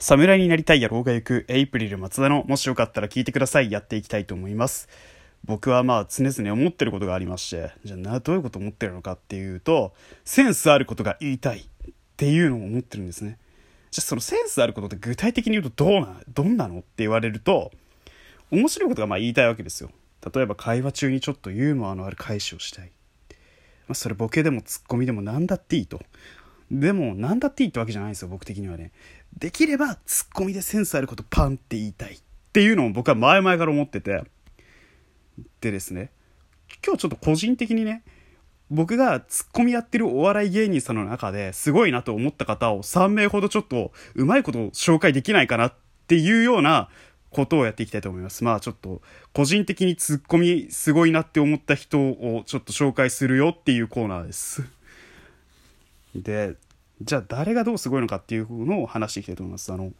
侍になりたい野郎が行くエイプリル松田のもしよかったら聞いてください。やっていきたいと思います。僕はまあ常々思ってることがありましてじゃあなどういうこと思ってるのかっていうとセンスあることが言いたい。っていうのを思ってるんですね。じゃあそのセンスあることって具体的に言うとどうなどんなのって言われると面白いことがまあ言いたいわけですよ。例えば会話中にちょっとユーモアのある返しをしたい、まあ、それボケでもツッコミでも何だっていいと。でも何だっていいってわけじゃないんですよ僕的にはね。できればツッコミでセンスあることパンって言いたいっていうのを僕は前々から思っててでですね今日ちょっと個人的にね僕がツッコミやってるお笑い芸人さんの中ですごいなと思った方を3名ほどちょっとうまいこと紹介できないかなっていうようなことをやっていきたいと思います。まあちょっと個人的にツッコミすごいなって思った人をちょっと紹介するよっていうコーナーです。で、じゃあ誰がどうすごいのかっていうのを話していきたいと思います。あの、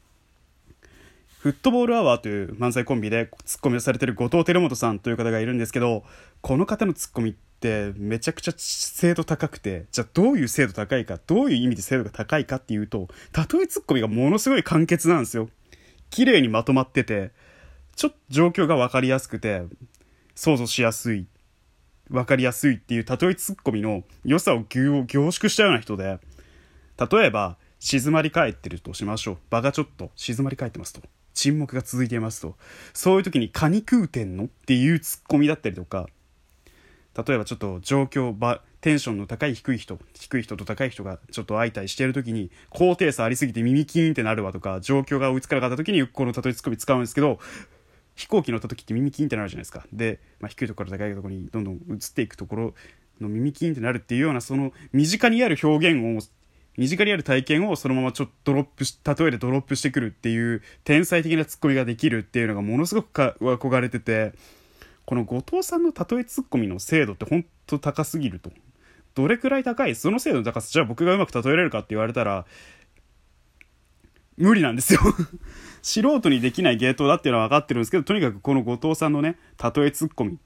フットボールアワーという漫才コンビでツッコミをされてる後藤輝元さんという方がいるんですけど、この方のツッコミってめちゃくちゃ精度高くて、じゃあどういう精度高いか、どういう意味で精度が高いかっていうと、例えツッコミがものすごい簡潔なんですよ。綺麗にまとまってて、ちょっと状況が分かりやすくて、想像しやすい、分かりやすいっていう例えツッコミの良さを凝縮したような人で、例えば、静まり返ってるとしましょう。場がちょっと静まり返ってますと。沈黙が続いていますと。そういう時にカニ食うてんのっていうツッコミだったりとか、例えばちょっと状況、場、テンションの高い低い人、低い人と高い人がちょっと相対してる時に、高低差ありすぎて耳キーンってなるわとか、状況が追いつかなかった時にこの例えツッコミ使うんですけど、飛行機乗った時って耳キーンってなるじゃないですか。で、まあ、低いところから高いところにどんどん移っていくところの耳キーンってなるっていうような、その身近にある表現を身近にある体験をそのままちょっとドロップし、例えでドロップしてくるっていう天才的なツッコミができるっていうのがものすごくか憧れてて、この後藤さんの例えツッコミの精度ってほんと高すぎると。どれくらい高い？その精度の高さ、じゃあ僕がうまく例えられるかって言われたら、無理なんですよ 素人にできないゲートだっていうのは分かってるんですけど、とにかくこの後藤さんのね、例えツッコミ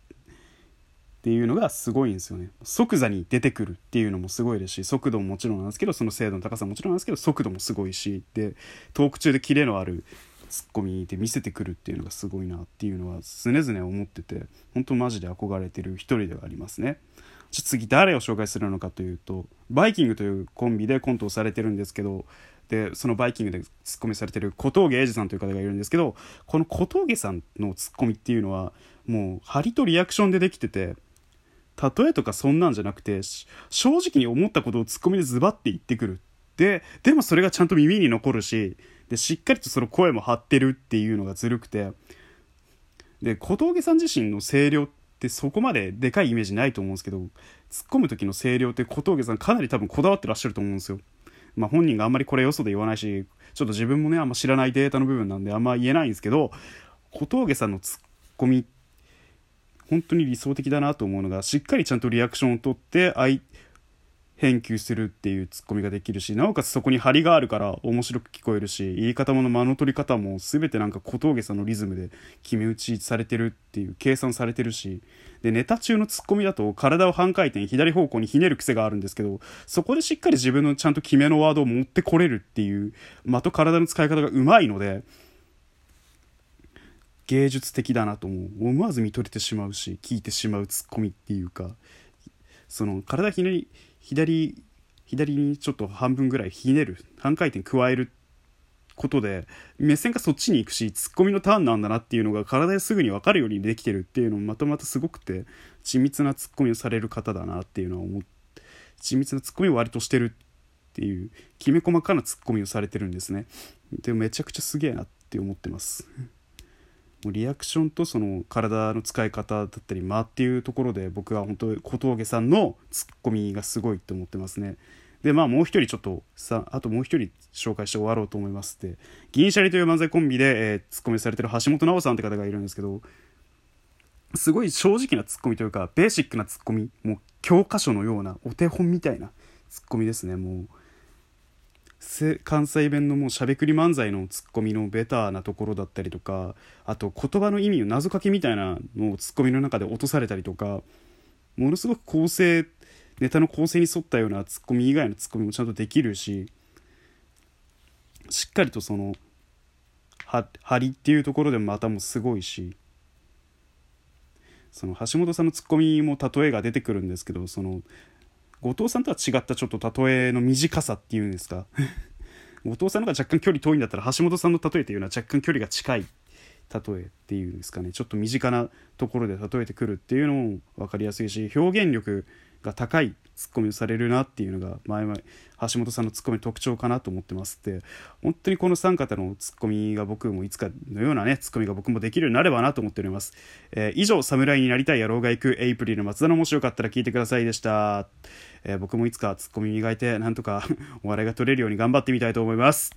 っていうのがすごいんですよね。即座に出てくるっていうのもすごいですし、速度ももちろんなんですけど、その精度の高さももちろんなんですけど、速度もすごいし、で、トーク中でキレのあるツッコミで見せてくるっていうのがすごいなっていうのは常々思ってて、本当マジで憧れてる一人ではありますね。じゃ次誰を紹介するのかというと、バイキングというコンビでコントをされてるんですけど、でそのバイキングでツッコミされてる小峠英二さんという方がいるんですけどこの小峠さんのツッコミっていうのはもう張りとリアクションでできてて例えとかそんなんじゃなくて正直に思ったことをツッコミでズバッて言ってくる。ででもそれがちゃんと耳に残るしでしっかりとその声も張ってるっていうのがずるくて。で小峠さん自身の声量ってそこまででかいイメージないと思うんですけど突っ込む時の声量って小峠さんかなり多分こだわってらっしゃると思うんですよ。まあ、本人があんまりこれよそで言わないしちょっと自分もねあんま知らないデータの部分なんであんま言えないんですけど小峠さんのツッコミって本当に理想的だなと思うのがしっかりちゃんとリアクションを取って相返球するっていうツッコミができるしなおかつそこに張りがあるから面白く聞こえるし言い方も間の取り方も全てなんか小峠さんのリズムで決め打ちされてるっていう計算されてるしでネタ中のツッコミだと体を半回転左方向にひねる癖があるんですけどそこでしっかり自分のちゃんと決めのワードを持ってこれるっていう的体の使い方がうまいので芸術的だなと思う。思わず見とれてしまうし聞いてしまうツッコミっていうかその体ひねり左左にちょっと半分ぐらいひねる半回転加えることで目線がそっちに行くしツッコミのターンなんだなっていうのが体ですぐに分かるようにできてるっていうのもまたまたすごくて緻密なツッコミをされる方だなっていうのは思って緻密なツッコミを割としてるっていうきめ細かなツッコミをされてるんですね。でもめちゃくちゃすげえなって思ってます。もうリアクションとその体の使い方だったり間っていうところで僕は本当小峠さんのツッコミがすごいと思ってますね。でまあもう一人ちょっとさあともう一人紹介して終わろうと思いますって銀シャリという漫才コンビで、えー、ツッコミされてる橋本直さんって方がいるんですけどすごい正直なツッコミというかベーシックなツッコミもう教科書のようなお手本みたいなツッコミですねもう。関西弁のもうしゃべくり漫才のツッコミのベターなところだったりとかあと言葉の意味を謎かけみたいなのをツッコミの中で落とされたりとかものすごく構成ネタの構成に沿ったようなツッコミ以外のツッコミもちゃんとできるししっかりとその張りっていうところでもまたもすごいしその橋本さんのツッコミも例えが出てくるんですけどその後藤さんとは違ったちょっと例えの短さっていうんですか。後藤さんの方が若干距離遠いんだったら橋本さんの例えというのは若干距離が近い例えっていうんですかね。ちょっと身近なところで例えてくるっていうのも分かりやすいし表現力が高いツッコミをされるなっていうのが前々橋本さんのツッコミの特徴かなと思ってますって本当にこの3方のツッコミが僕もいつかのようなねツッコミが僕もできるようになればなと思っております、えー、以上侍になりたい野郎が行くエイプリル松田のもしよかったら聞いてくださいでした、えー、僕もいつかツッコミ磨いてなんとか お笑いが取れるように頑張ってみたいと思います。